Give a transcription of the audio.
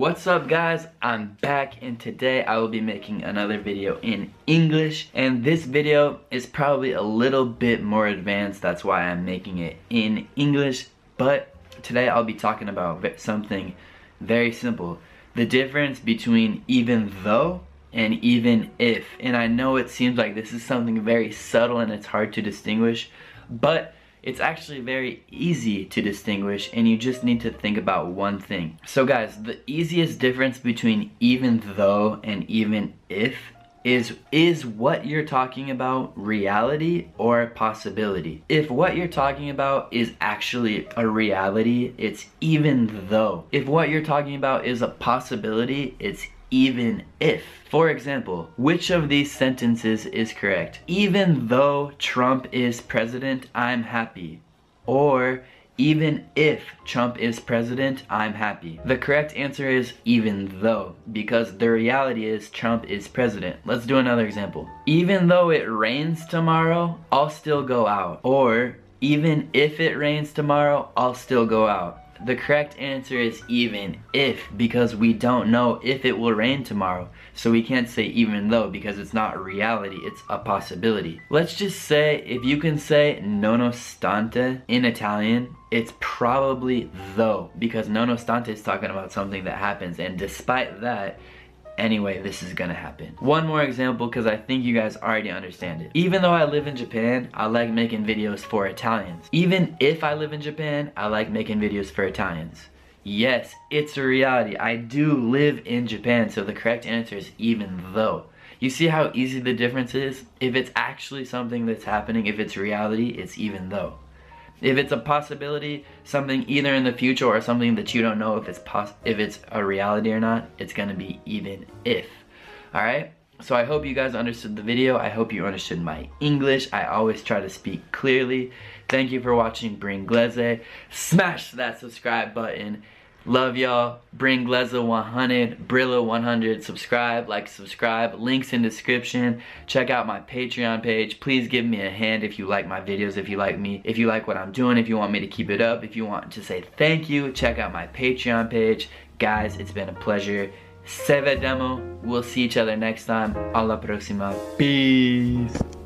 What's up guys? I'm back and today I will be making another video in English and this video is probably a little bit more advanced that's why I'm making it in English but today I'll be talking about something very simple the difference between even though and even if and I know it seems like this is something very subtle and it's hard to distinguish but it's actually very easy to distinguish and you just need to think about one thing. So guys, the easiest difference between even though and even if is is what you're talking about reality or possibility if what you're talking about is actually a reality it's even though if what you're talking about is a possibility it's even if. For example, which of these sentences is correct? Even though Trump is president, I'm happy. Or, even if Trump is president, I'm happy. The correct answer is even though, because the reality is Trump is president. Let's do another example. Even though it rains tomorrow, I'll still go out. Or, even if it rains tomorrow, I'll still go out. The correct answer is even if because we don't know if it will rain tomorrow. So we can't say even though because it's not reality, it's a possibility. Let's just say if you can say nonostante in Italian, it's probably though because nonostante is talking about something that happens and despite that, anyway this is gonna happen. One more example because I think you guys already understand it. Even though I live in Japan, I like making videos for Italians. Even if I live in Japan, I like making videos for Italians. Yes, it's a reality. I do live in Japan, so the correct answer is even though. You see how easy the difference is? If it's actually something that's happening, if it's reality, it's even though. If it's a possibility, something either in the future or something that you don't know if it's pos if it's a reality or not, it's gonna be even if. Alright? So I hope you guys understood the video. I hope you understood my English. I always try to speak clearly. Thank you for watching Bringlese. Smash that subscribe button. Love y'all. Bring Gleza 100, Brilla 100. Subscribe, like, subscribe. Links in description. Check out my Patreon page. Please give me a hand if you like my videos, if you like me, if you like what I'm doing, if you want me to keep it up, if you want to say thank you, check out my Patreon page. Guys, it's been a pleasure. Se vedemo. We'll see each other next time. Alla prossima. Peace.